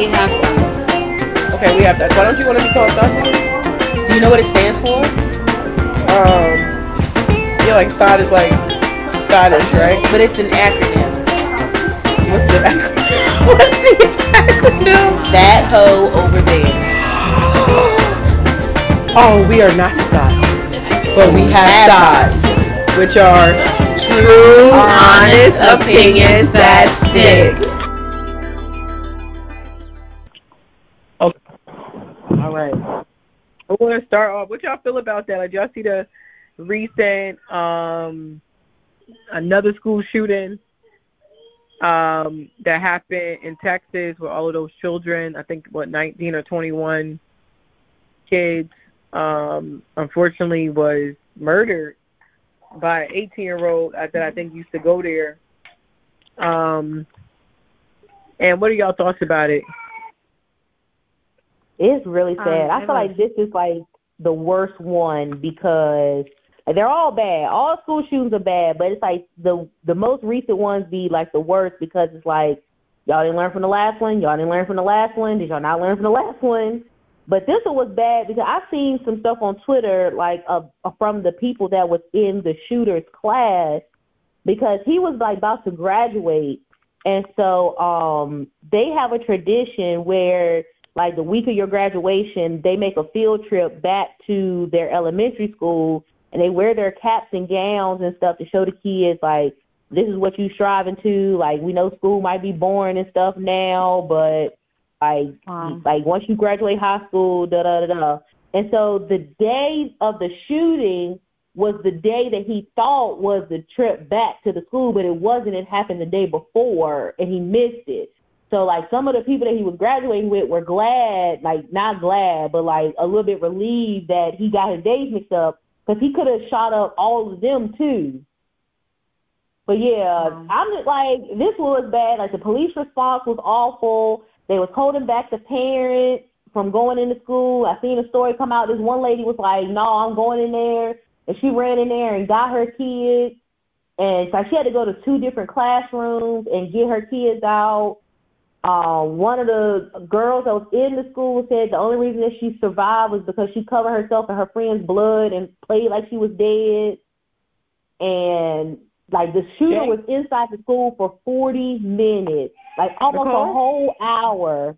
We have thoughts. Okay, we have that. Why don't you want to be called Thoughts? Do you know what it stands for? Um, yeah, like thought is like thoughtish, right? But it's an acronym. What's the acronym? What's the acronym? That hoe over there. Oh, we are not thoughts, but we have thoughts, which are True, honest opinions that stick. All right. I want to start off. What y'all feel about that? Like, y'all see the recent um another school shooting um that happened in Texas with all of those children. I think what 19 or 21 kids um unfortunately was murdered by an 18 year old that I think used to go there. Um and what are y'all thoughts about it? It's really sad. Um, I feel like this is like the worst one because they're all bad. All school shootings are bad, but it's like the the most recent ones be like the worst because it's like y'all didn't learn from the last one, y'all didn't learn from the last one, did y'all not learn from the last one? But this one was bad because I've seen some stuff on Twitter like uh, from the people that was in the shooter's class because he was like about to graduate and so um they have a tradition where like the week of your graduation they make a field trip back to their elementary school and they wear their caps and gowns and stuff to show the kids like this is what you striving to like we know school might be boring and stuff now but like Wow. like once you graduate high school da da da da and so the day of the shooting was the day that he thought was the trip back to the school, but it wasn't. It happened the day before, and he missed it. So like some of the people that he was graduating with were glad, like not glad, but like a little bit relieved that he got his days mixed up because he could have shot up all of them too. But yeah, Wow. I'm just like this was bad. Like the police response was awful. They was holding back the parents from going into school. I seen a story come out. This one lady was like, "No, I'm going in there," and she ran in there and got her kids. And so she had to go to two different classrooms and get her kids out. Uh, one of the girls that was in the school said the only reason that she survived was because she covered herself in her friend's blood and played like she was dead. And like the shooter Dang. was inside the school for 40 minutes, like almost Nicole? a whole hour.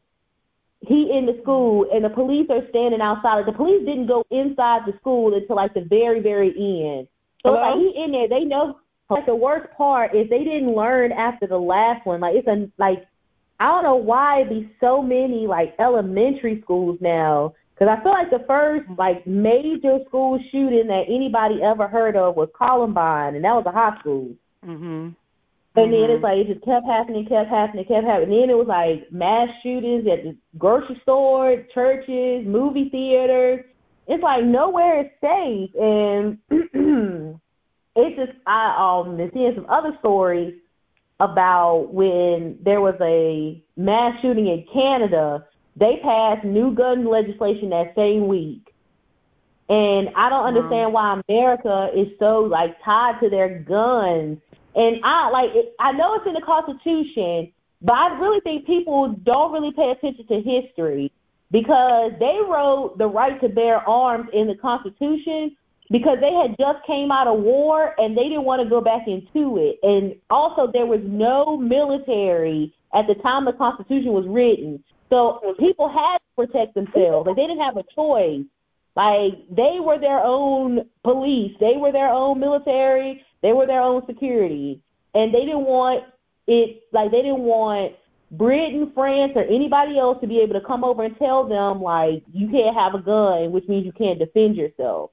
He in the school and the police are standing outside. Like, the police didn't go inside the school until like the very, very end. So Hello? like he in there. They know. Like the worst part is they didn't learn after the last one. Like it's a like I don't know why it be so many like elementary schools now. Because I feel like the first like major school shooting that anybody ever heard of was Columbine, and that was a high school. Mhm. And then it's like it just kept happening, kept happening, kept happening. Then it was like mass shootings at the grocery store, churches, movie theaters. It's like nowhere is safe, and it's just I um been seeing some other stories about when there was a mass shooting in Canada. They passed new gun legislation that same week. And I don't understand why America is so like tied to their guns. And I like it, I know it's in the Constitution, but I really think people don't really pay attention to history because they wrote the right to bear arms in the Constitution because they had just came out of war and they didn't want to go back into it. And also there was no military at the time the Constitution was written. So people had to protect themselves. Like they didn't have a choice. Like they were their own police, they were their own military, they were their own security, and they didn't want it. Like they didn't want Britain, France, or anybody else to be able to come over and tell them like you can't have a gun, which means you can't defend yourself.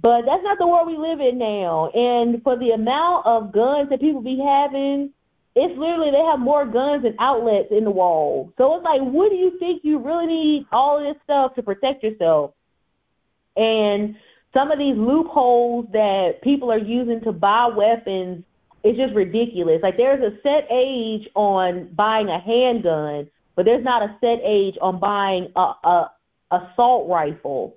But that's not the world we live in now. And for the amount of guns that people be having, it's literally they have more guns and outlets in the wall. So it's like, what do you think you really need all of this stuff to protect yourself? And some of these loopholes that people are using to buy weapons is just ridiculous. Like there's a set age on buying a handgun, but there's not a set age on buying a, a assault rifle.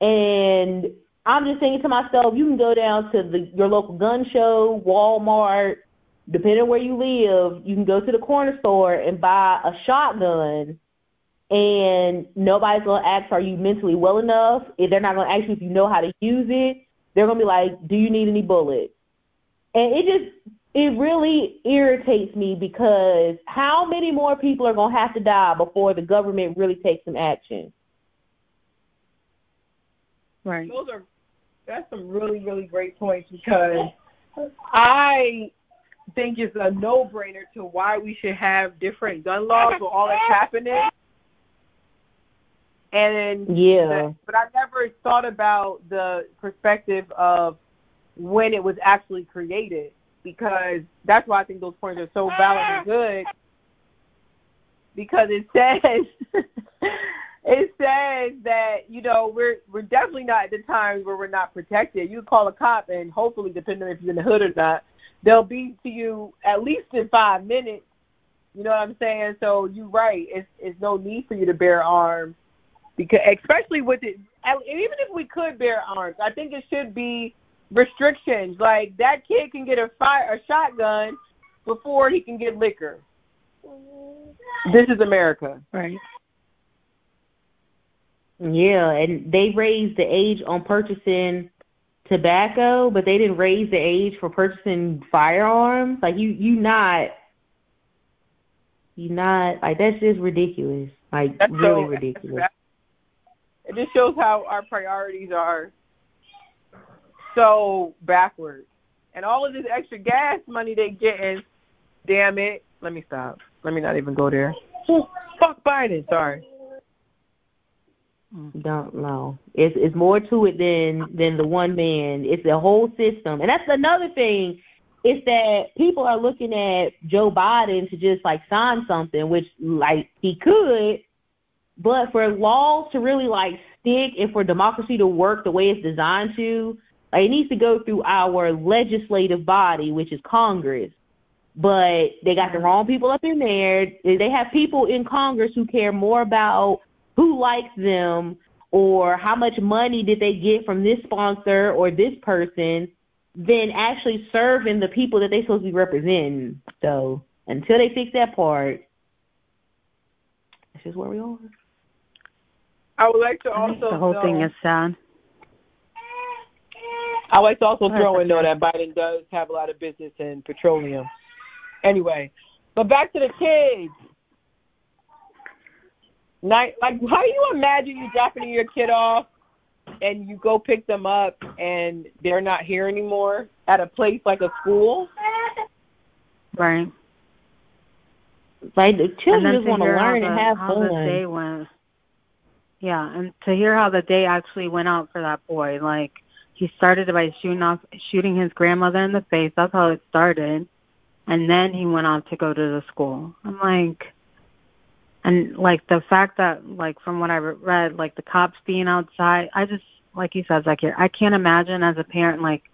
And I'm just thinking to myself, you can go down to the your local gun show, Walmart, depending on where you live, you can go to the corner store and buy a shotgun and nobody's gonna ask, "Are you mentally well enough?" If they're not gonna ask you if you know how to use it, they're gonna be like, "Do you need any bullets?" And it just it really irritates me because how many more people are gonna have to die before the government really takes some action? Right. Those are that's some really really great points because I think it's a no brainer to why we should have different gun laws with all that's happening. And yeah, the, but I never thought about the perspective of when it was actually created because that's why I think those points are so valid and good because it says it says that you know we're we're definitely not at the times where we're not protected. You call a cop and hopefully, depending if you're in the hood or not, they'll be to you at least in five minutes. You know what I'm saying? So you're right. It's it's no need for you to bear arms because especially with it. Even if we could bear arms, I think it should be restrictions. Like that kid can get a fire a shotgun before he can get liquor. Mm-hmm. This is America, right? Yeah, and they raised the age on purchasing tobacco, but they didn't raise the age for purchasing firearms. Like you, you not, you not like that's just ridiculous. Like that's really so, ridiculous. It just shows how our priorities are so backwards. And all of this extra gas money they getting, damn it. Let me stop. Let me not even go there. Fuck Biden. Sorry. Don't know. It's it's more to it than than the one man. It's the whole system, and that's another thing. Is that people are looking at Joe Biden to just like sign something, which like he could, but for laws to really like stick and for democracy to work the way it's designed to, like it needs to go through our legislative body, which is Congress. But they got the wrong people up in there. They have people in Congress who care more about who likes them or how much money did they get from this sponsor or this person than actually serving the people that they're supposed to be representing. So until they fix that part, that's just where we are. I would like to also the whole know, thing is sad. I would like to also throw in though that Biden does have a lot of business in petroleum. Anyway, but back to the kids. Night, like how do you imagine you dropping your kid off and you go pick them up and they're not here anymore at a place like a school? Right. Like the children just want to learn the, and have how fun. the day went. Yeah, and to hear how the day actually went out for that boy, like he started by shooting off shooting his grandmother in the face. That's how it started. And then he went off to go to the school. I'm like and like the fact that like from what I read, like the cops being outside, I just like you said, like I can't imagine as a parent like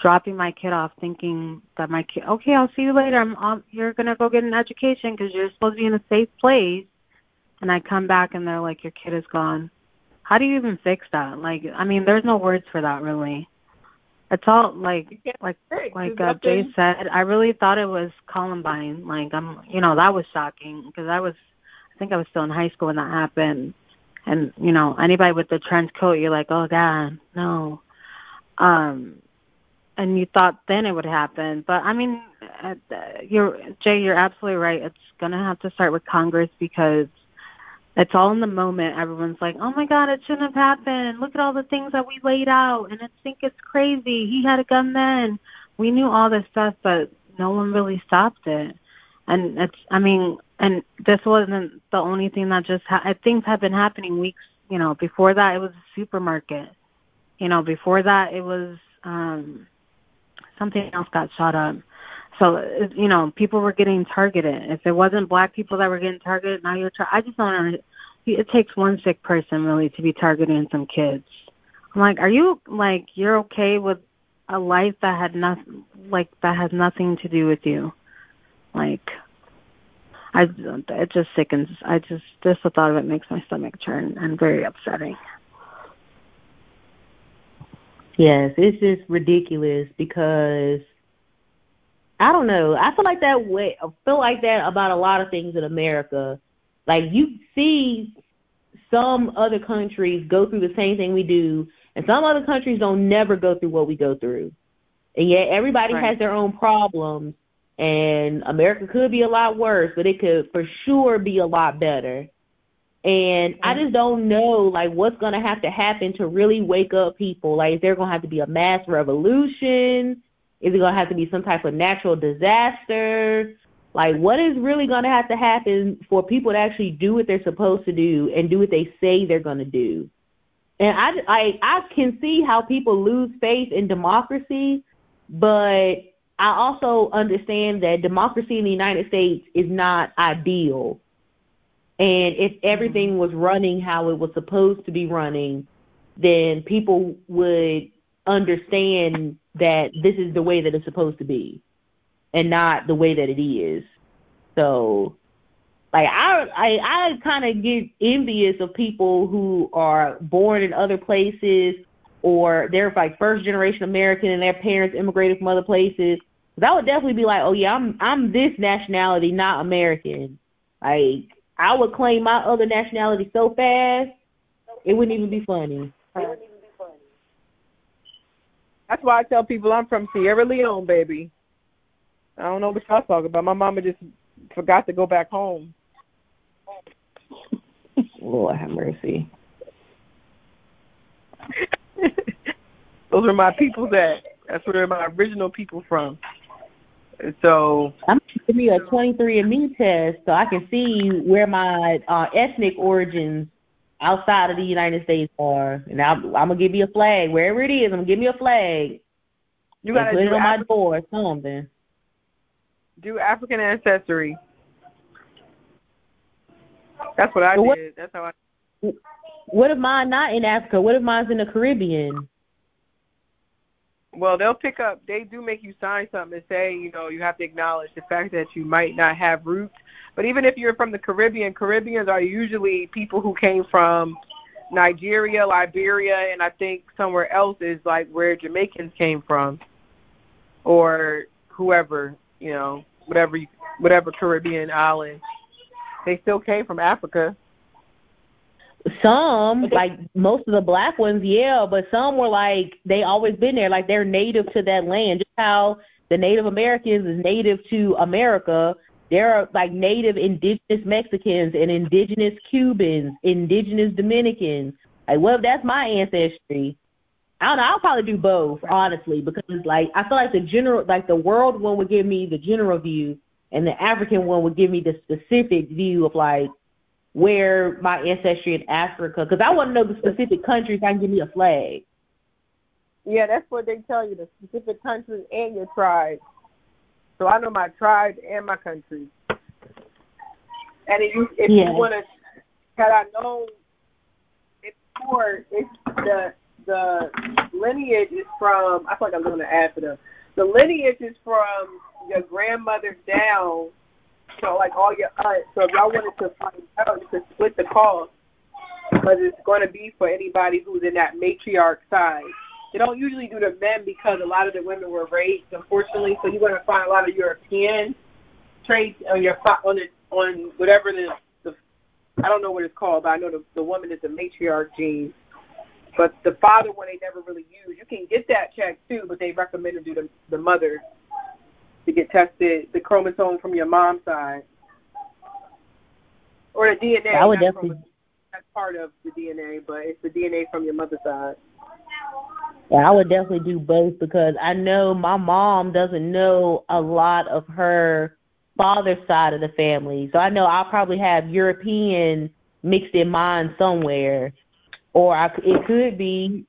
dropping my kid off thinking that my kid, okay, I'll see you later. I'm, I'm you're gonna go get an education because you're supposed to be in a safe place, and I come back and they're like, your kid is gone. How do you even fix that? Like, I mean, there's no words for that really. It's all like like like uh, Jay said. I really thought it was Columbine. Like I'm, you know, that was shocking because I was think I was still in high school when that happened. And you know, anybody with the trench coat, you're like, oh God, no. Um, and you thought then it would happen, but I mean, uh, you're Jay, you're absolutely right. It's gonna have to start with Congress because it's all in the moment. Everyone's like, oh my God, it shouldn't have happened. Look at all the things that we laid out, and I think it's crazy. He had a gun then. We knew all this stuff, but no one really stopped it. And it's, I mean, and this wasn't the only thing that just ha- things have been happening weeks you know before that it was a supermarket. You know before that it was um something else got shot up. So you know people were getting targeted. If it wasn't black people that were getting targeted now you're tra- i just don't know it takes one sick person really to be targeting some kids. I'm like are you like you're okay with a life that had nothing like that has nothing to do with you? Like I it just sickens. I just just the thought of it makes my stomach turn and very upsetting. Yes, it's just ridiculous because I don't know. I feel like that way. I feel like that about a lot of things in America. Like you see some other countries go through the same thing we do, and some other countries don't never go through what we go through. And yet everybody Right. has their own problems, and America could be a lot worse, but it could for sure be a lot better. And I mm-hmm. just don't know like what's gonna have to happen to really wake up people. Like is there gonna have to be a mass revolution? Is it gonna have to be some type of natural disaster? Like what is really gonna have to happen for people to actually do what they're supposed to do and do what they say they're gonna do? And I I I can see how people lose faith in democracy, but I also understand that democracy in the United States is not ideal. And if everything mm-hmm. was running how it was supposed to be running, then people would understand that this is the way that it's supposed to be and not the way that it is. So like I I I kind of get envious of people who are born in other places or they're like first generation American and their parents immigrated from other places. 'Cause I would definitely be like, oh yeah, I'm I'm this nationality, not American. Like I would claim my other nationality so fast, it wouldn't even be funny. That's why I tell people I'm from Sierra Leone, baby. I don't know what y'all talking about. My mama just forgot to go back home. Lord have mercy. Those are my people that That's where my original people from. So I'm gonna give me a 23andMe test so I can see where my uh, ethnic origins outside of the United States are, and I'm, I'm gonna give you a flag wherever it is. I'm gonna give me a flag you gotta put it on my Af- door or something. do African ancestry. That's what I But what- did. That's how I. What if mine not in Africa? What if mine's in the Caribbean? Well, they'll pick up. They do make you sign something and say, you know, you have to acknowledge the fact that you might not have roots. But even if you're from the Caribbean, Caribbeans are usually people who came from Nigeria, Liberia, and I think somewhere else is like where Jamaicans came from, or whoever, you know, whatever, whatever Caribbean island. They still came from Africa. Some, like most of the black ones, yeah, but some were like they always been there, like they're native to that land. Just how the Native Americans is native to America. There are like native indigenous Mexicans and indigenous Cubans, indigenous Dominicans. Like, well, that's my ancestry. I don't know. I'll probably do both, honestly, because like I feel like the general, like the world one would give me the general view, and the African one would give me the specific view of like where my ancestry in Africa, because I want to know the specific countries. I can give me a flag. Yeah, that's what they tell you, the specific countries and your tribe. So I know my tribe and my country. And if you if Yeah. you want to, had I known it's more, it's the the lineage is from. I feel like I'm doing an ad for them. The lineage is from your grandmother down. So like all your aunts. So if y'all wanted to find out, you could split the cost. Because it's going to be for anybody who's in that matriarch side. They don't usually do the men because a lot of the women were raped, unfortunately. So you're going to find a lot of European traits on your on the on whatever the the I don't know what it's called, but I know the the woman is the matriarch gene. But the father one they never really use. You can get that checked too, but they recommend to do the the mother to get tested the chromosome from your mom's side or the DNA. I would definitely- That's part of the DNA, but it's the DNA from your mother's side. Yeah, I would definitely do both because I know my mom doesn't know a lot of her father's side of the family. So I know I'll probably have European mixed in mine somewhere, or I, it could be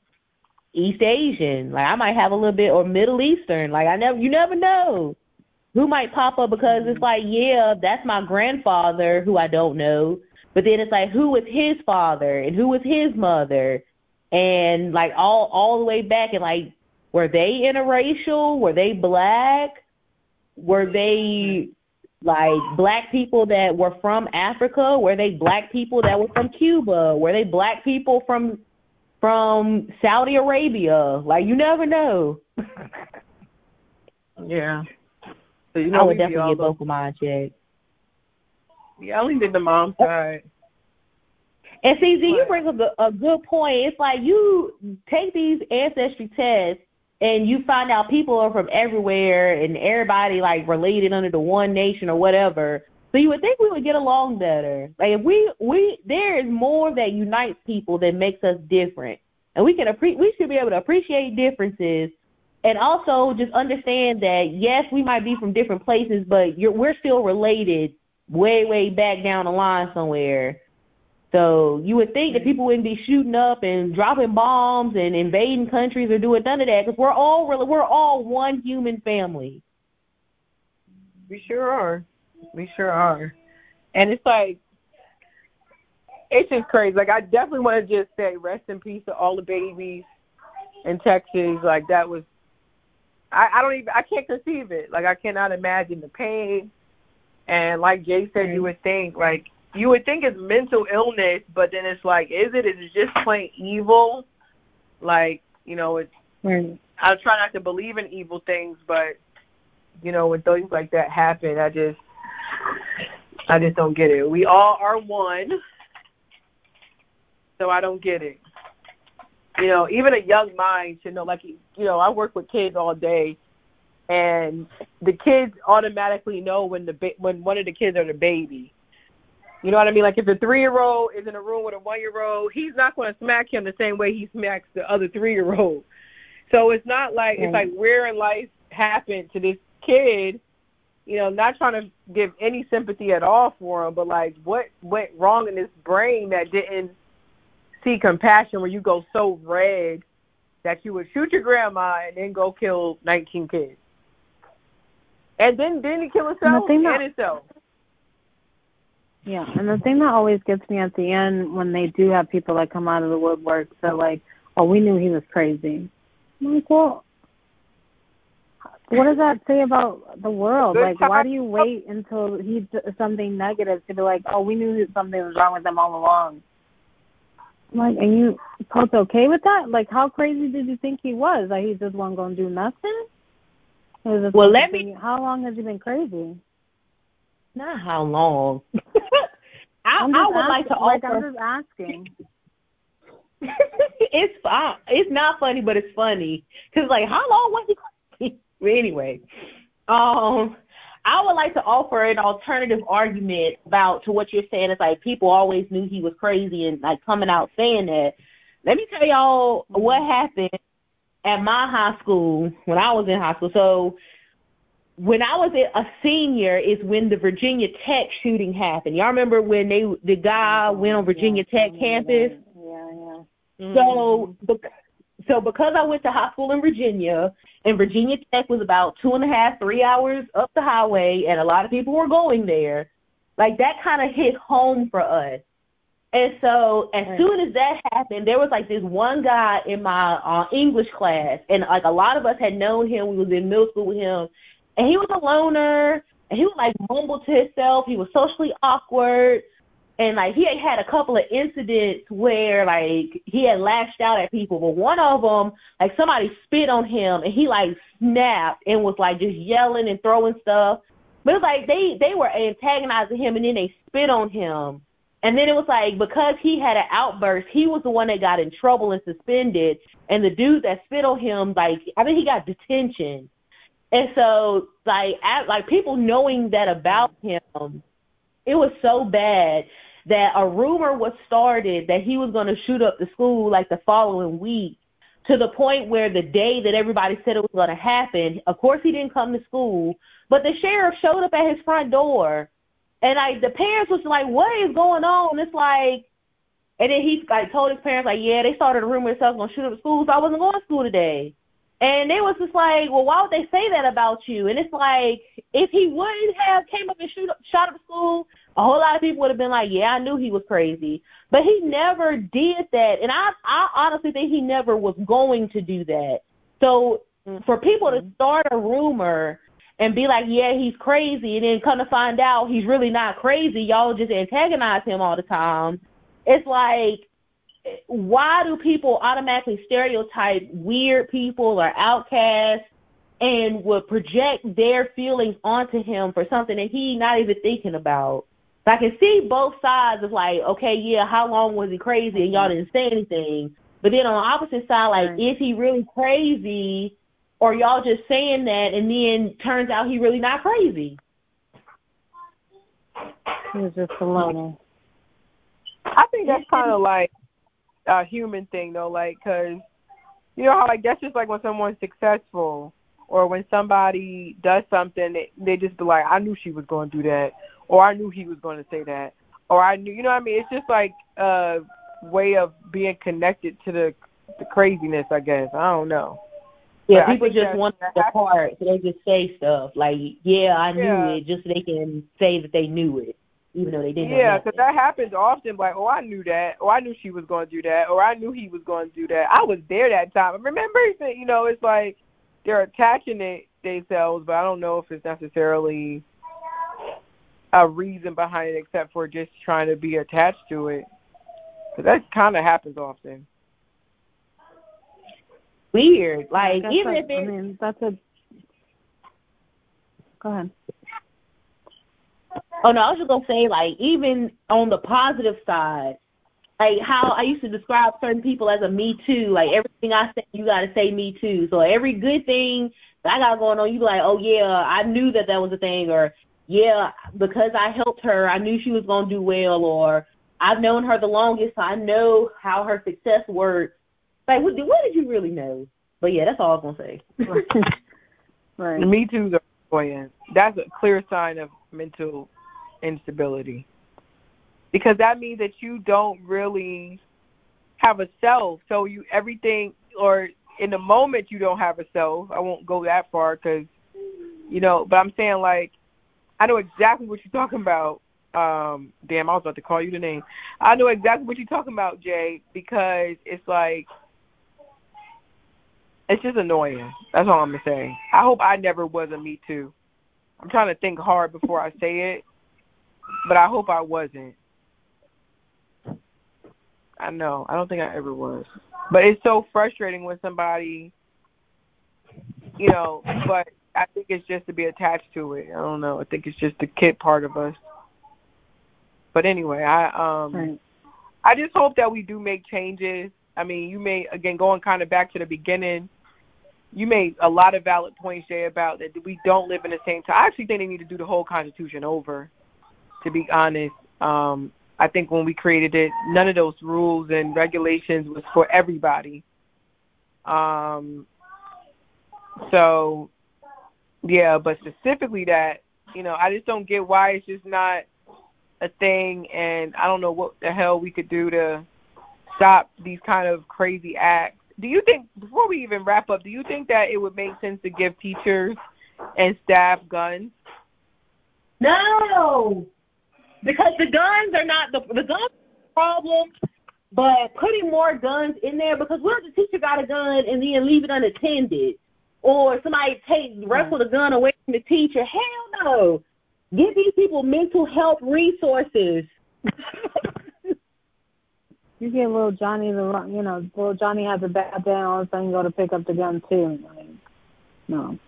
East Asian. Like I might have a little bit, or Middle Eastern. Like I never, you never know who might pop up because it's mm-hmm. like, yeah, that's my grandfather who I don't know. But then it's like, who was his father and who was his mother? and like all all the way back and like were they interracial? Were they black? Were they like black people that were from africa? Were they black people that were from cuba? Were they black people from from saudi arabia? Like you never know. Yeah. So you know i would definitely get both of mine checked Yeah, I only did the mom oh. side. And CZ, you bring up a, a good point. It's like you take these ancestry tests and you find out people are from everywhere and everybody like related under the one nation or whatever. So you would think we would get along better. Like if we we there is more that unites people that makes us different. And we can appre- we should be able to appreciate differences and also just understand that yes, we might be from different places, but we're still related way, way back down the line somewhere. So you would think that people wouldn't be shooting up and dropping bombs and invading countries or doing none of that because we're all really we're all one human family. We sure are. We sure are. And it's like it's just crazy. Like I definitely want to just say rest in peace to all the babies in Texas. Like that was I, I don't even I can't conceive it. Like I cannot imagine the pain. And like Jay said, you would think like you would think it's mental illness, but then it's like, is it? Is it just plain evil? Like, you know, it's Right. I try not to believe in evil things, but you know, when things like that happen, I just I just don't get it. We all are one. So I don't get it. You know, even a young mind should know like you know, I work with kids all day and the kids automatically know when the ba- when one of the kids are the baby. You know what I mean? Like if a three year old is in a room with a one year old, he's not going to smack him the same way he smacks the other three year old. So it's not like it's like where in life happened to this kid. You know, not trying to give any sympathy at all for him, but like what went wrong in his brain that didn't see compassion where you go so red that you would shoot your grandma and then go kill 19 kids. And then then he kill himself and that- himself. Yeah, and the thing that always gets me at the end when they do have people that come out of the woodwork, they're like, "Oh, we knew he was crazy." I'm like, well, what does that say about the world? Good Like, why do you wait until he something negative to be like, "Oh, we knew something was wrong with him all along"? Like, and you both okay with that? Like, how crazy did you think he was? Like, he just wasn't going to do nothing? Or is it Well, let me- How long has he been crazy? Not how long. I, I would like to asking- like, offer. I'm just asking. it's fun. It's not funny, but it's funny. Cause like, how long was he? Anyway, um, I would like to offer an alternative argument about to what you're saying. It's like people always knew he was crazy and like coming out saying that. Let me tell y'all what happened at my high school when I was in high school. So when I was a senior is when the Virginia Tech shooting happened. Y'all remember when they the guy went on Virginia Tech campus? Yeah, yeah. So, mm-hmm. bec- so because I went to high school in Virginia, and Virginia Tech was about two and a half, three hours up the highway, and a lot of people were going there. Like that kind of hit home for us. And so, as Right. soon as that happened, there was like this one guy in my uh, English class, and like a lot of us had known him. We was in middle school with him, and he was a loner, and he would like mumble to himself. He was socially awkward and like he had had a couple of incidents where like he had lashed out at people, but one of them like somebody spit on him and he like snapped and was like just yelling and throwing stuff. But it was like they they were antagonizing him and then they spit on him. And then it was like because he had an outburst, he was the one that got in trouble and suspended. And the dude that spit on him, like I think he got detention. And so like at, like people knowing that about him, it was so bad that a rumor was started that he was going to shoot up the school like the following week to the point where the day that everybody said it was going to happen, of course he didn't come to school, but the sheriff showed up at his front door. And like the parents was like, "What is going on?" It's like, and then he like told his parents like, "Yeah, they started a rumor that I was going to shoot up the school, so I wasn't going to school today." And they was just like, "Well, why would they say that about you?" And it's like, if he wouldn't have came up and shoot up, shot up the school, a whole lot of people would have been like, "Yeah, I knew he was crazy," but he never did that, and I I honestly think he never was going to do that. So mm-hmm. for people to start a rumor and be like, "Yeah, he's crazy," and then come to find out he's really not crazy, y'all just antagonize him all the time. It's like, why do people automatically stereotype weird people or outcasts? and would project their feelings onto him for something that he not even thinking about. So I can see both sides of like, okay, yeah, how long was he crazy and y'all mm-hmm. didn't say anything? But then on the opposite side, like, Right. is he really crazy or y'all just saying that and then turns out he really not crazy? He was just a loner. I think that's kind of like a human thing though, like because you know how like that's just like when someone's successful or when somebody does something, they, they just be like, I knew she was going to do that, or I knew he was going to say that, or I knew, you know what I mean? It's just like a way of being connected to the the craziness, I guess. I don't know. Yeah, But people just want the part, so they just say stuff like, "Yeah, I knew Yeah. it," just so they can say that they knew it, even though they didn't. Yeah, because that happens often. Like, oh, I knew that, or I knew she was going to do that, or I knew he was going to do that. I was there that time. Remember, you know, it's like they're attaching it themselves, but I don't know if it's necessarily a reason behind it, except for just trying to be attached to it. 'Cause that kind of happens often. weird. Like guess even that- if it, I mean, that's a. Go ahead. oh no, I was just gonna say like even on the positive side, like how I used to describe certain people as a me too. Like everything I say, you gotta say me too. So every good thing that I got going on, you be like, oh yeah, I knew that that was a thing, or yeah, because I helped her, I knew she was gonna do well, or I've known her the longest, so I know how her success works. Like, what, did- what did you really know? But yeah, that's all I was gonna say. right. The Me Too's are annoying. That's a clear sign of mental instability. Because that means that you don't really have a self. So you everything, or in the moment you don't have a self. I won't go that far because, you know. But I'm saying like, I know exactly what you're talking about. Um, damn, I was about to call you the name. I know exactly what you're talking about, Jay, because it's like it's just annoying. That's all I'm gonna say. I hope I never was a Me Too. I'm trying to think hard before I say it, but I hope I wasn't. I know. I don't think I ever was. But it's so frustrating when somebody, you know. But I think it's just to be attached to it. I don't know. I think it's just the kid part of us. But anyway, I um. Right. I just hope that we do make changes. I mean, you may again going kind of back to the beginning. You made a lot of valid points, Jay, about that we don't live in the same time. I actually think they need to do the whole Constitution over. To be honest, um, I think when we created it, none of those rules and regulations was for everybody. Um, so, yeah, but specifically that, you know, I just don't get why it's just not a thing, and I don't know what the hell we could do to stop these kind of crazy acts. Do you think, before we even wrap up, do you think that it would make sense to give teachers and staff guns? No, because the guns are not the the guns problem, but putting more guns in there because what if the teacher got a gun and then leave it unattended, or somebody take wrestle the gun away from the teacher? Hell no! Give these people mental health resources. You get little Johnny the wrong- you know, little Johnny has a bad day and all of a sudden go to pick up the gun too. Like, no.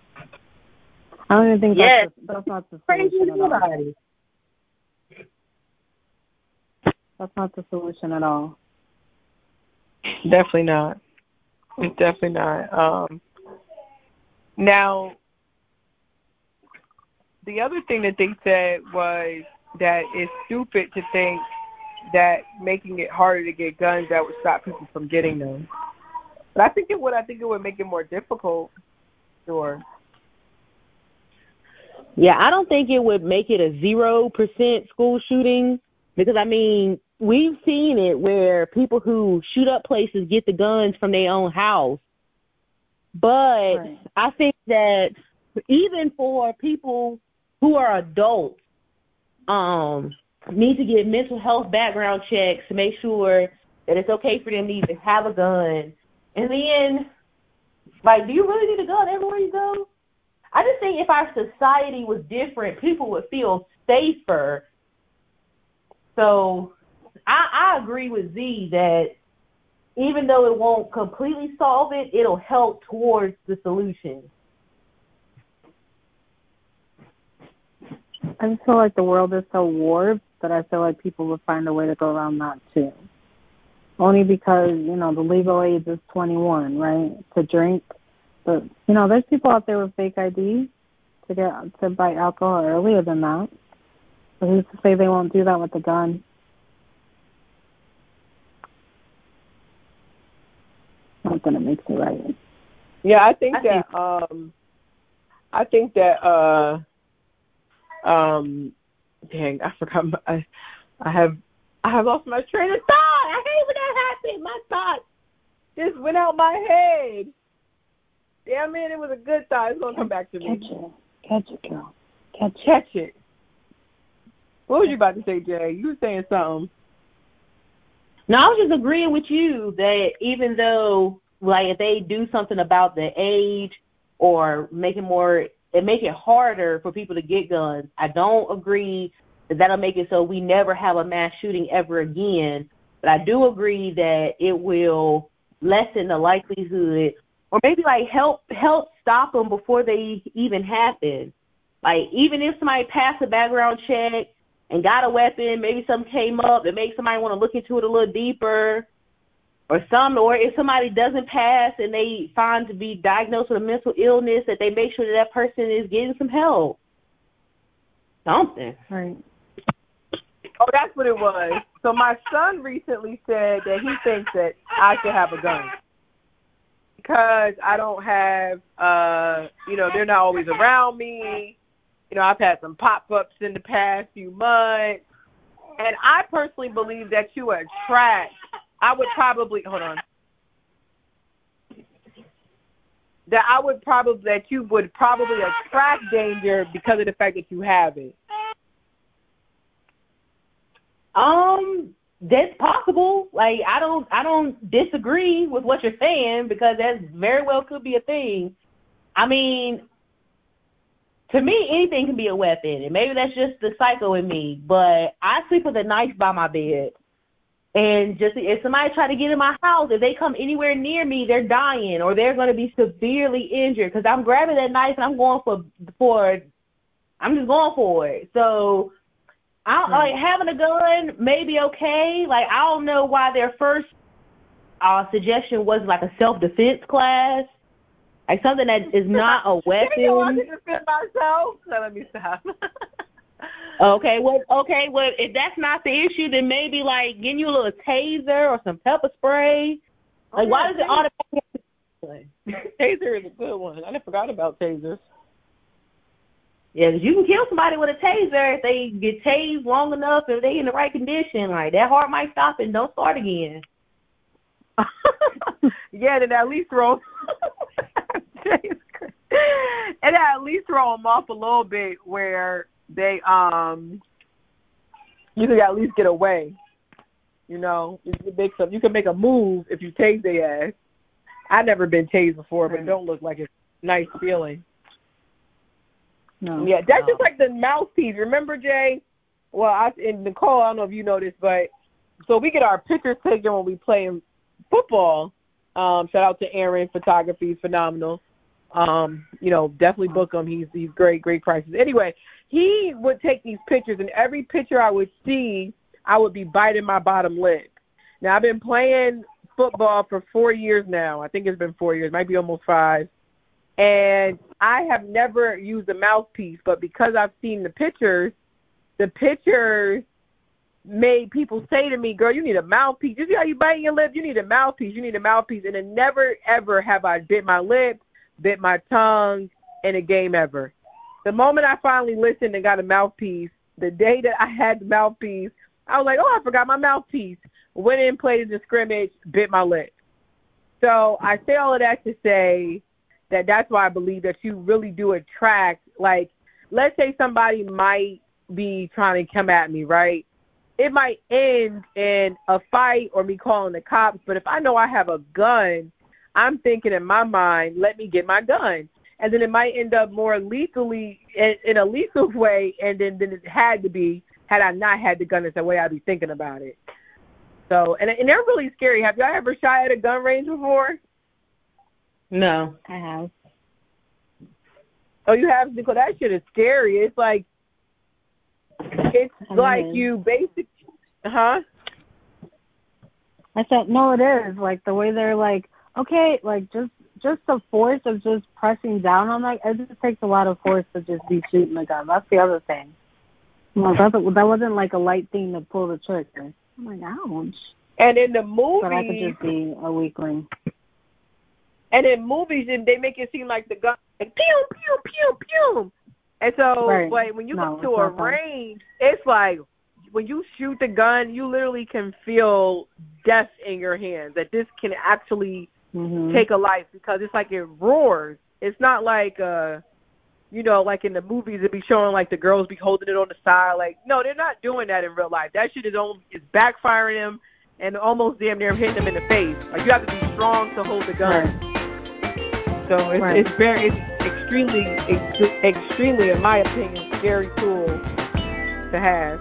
I don't even think Yes. that's that's not the Crazy solution at all. anybody. That's not the solution at all. Definitely not. Definitely not. Um, now, the other thing that they said was that it's stupid to think that making it harder to get guns that would stop people from getting them. But I think it would. I think it would make it more difficult. Sure. Yeah, I don't think it would make it a zero percent school shooting because I mean we've seen it where people who shoot up places get the guns from their own house. But Right. I think that even for people who are adults, um, need to get mental health background checks to make sure that it's okay for them to even have a gun. And then, like, do you really need a gun everywhere you go? I just think if our society was different, people would feel safer. So I, I agree with Z that even though it won't completely solve it, it'll help towards the solution. I just feel like the world is so warped but I feel like people would find a way to go around that too. Only because, you know, the legal age is 21, right, to drink. But, you know, there's people out there with fake IDs to get to buy alcohol earlier than that. But who's to say they won't do that with a gun? Not that it makes it right. Yeah, I think I that um I think that uh um dang, I forgot my, I I have I have lost my train of thought. I hate when that happens. My thought just went out my head. Damn it, it was a good thought. It's gonna come back to me. Catch it. Catch it, girl. Catch it. Catch it. What was you about to say, Jay? You were saying something. No, I was just agreeing with you that even though like if they do something about the age or make it more it make it harder for people to get guns, I don't agree that that'll make it so we never have a mass shooting ever again. But I do agree that it will lessen the likelihood or maybe like help help stop them before they even happen. Like even if somebody passed a background check and got a weapon, maybe something came up that makes somebody want to look into it a little deeper, or some, or if somebody doesn't pass and they find to be diagnosed with a mental illness, that they make sure that that person is getting some help. Something. Right. Oh, that's what it was. So my son recently said that he thinks that I should have a gun because I don't have, uh, you know, they're not always around me. You know, I've had some pop-ups in the past few months, and I personally believe that you attract. I would probably hold on. That I would probably that you would probably attract danger because of the fact that you have it. Um, that's possible. Like I don't I don't disagree with what you're saying because that very well could be a thing. I mean, to me anything can be a weapon, and maybe that's just the psycho in me. But I sleep with a knife by my bed, and just if somebody try to get in my house, if they come anywhere near me, they're dying or they're going to be severely injured because I'm grabbing that knife and I'm going for for I'm just going for it. So I don't, like having a gun may be okay. Like I don't know why their first uh suggestion was like a self defense class. Like something that is not a Maybe I want to weapon. defend myself. So let me stop. Okay, well okay, well if that's not the issue then maybe like getting you a little taser or some pepper spray. Oh, like why does it automatically Taser is a good one. I never forgot about tasers. Yeah, 'cause you can kill somebody with a taser if they get tased long enough, if they in the right condition. Like that heart might stop and don't start again. yeah, then at least throw and at least throw them off a little bit where they um you can at least get away. You know, you can make some you can make a move if you tase their ass. I've never been tased before, but Right. don't look like it's a nice feeling. No. Yeah, that's just like the mouthpiece. Remember, Jay? Well, I and Nicole, I don't know if you know this, but so we get our pictures taken when we play in football. Um, shout out to Aaron Photography, phenomenal. Um, you know, definitely book him. He's he's great, great prices. Anyway, he would take these pictures, and every picture I would see, I would be biting my bottom lip. Now I've been playing football for four years now. I think it's been four years, might be almost five. And I have never used a mouthpiece, but because I've seen the pictures, the pictures made people say to me, "Girl, you need a mouthpiece. You see how you biting your lip? You need a mouthpiece. You need a mouthpiece." And then never ever have I bit my lip, bit my tongue in a game ever. The moment I finally listened and got a mouthpiece, the day that I had the mouthpiece, I was like, "Oh, I forgot my mouthpiece." Went in, played in the scrimmage, bit my lip. So I say all of that to say that that's why I believe that you really do attract. Like, let's say somebody might be trying to come at me, right? It might end in a fight or me calling the cops, but if I know I have a gun, I'm thinking in my mind, let me get my gun. And then it might end up more lethally in, in a lethal way, and then, then it had to be had I not had the gun. It's the way I'd be thinking about it. So, and and they're really scary. Have y'all ever shot at a gun range before? No. I have. Oh, you have because that shit is scary. It's like it's It like is. you basically, huh? I said, no, it is. Like the way they're like, okay, like just just the force of just pressing down on that. It just takes a lot of force to just be shooting the gun. That's the other thing. Well, that that wasn't like a light thing to pull the trigger. I'm like, ouch. And in the But I could just be a weakling. and in movies, and they make it seem like the gun, like, pew pew pew pew. And so, Right. like when you No, go to a not fun. range, it's like when you shoot the gun, you literally can feel death in your hands. That this can actually hmm take a life because it's like it roars. It's not like uh you know, like in the movies it be showing like the girls be holding it on the side. Like, no, they're not doing that in real life. That shit is on is backfiring them and almost damn near hitting them in the face. Like you have to be strong to hold the gun. So it's Right. it's very it's extremely ex- extremely in my opinion very cool to have.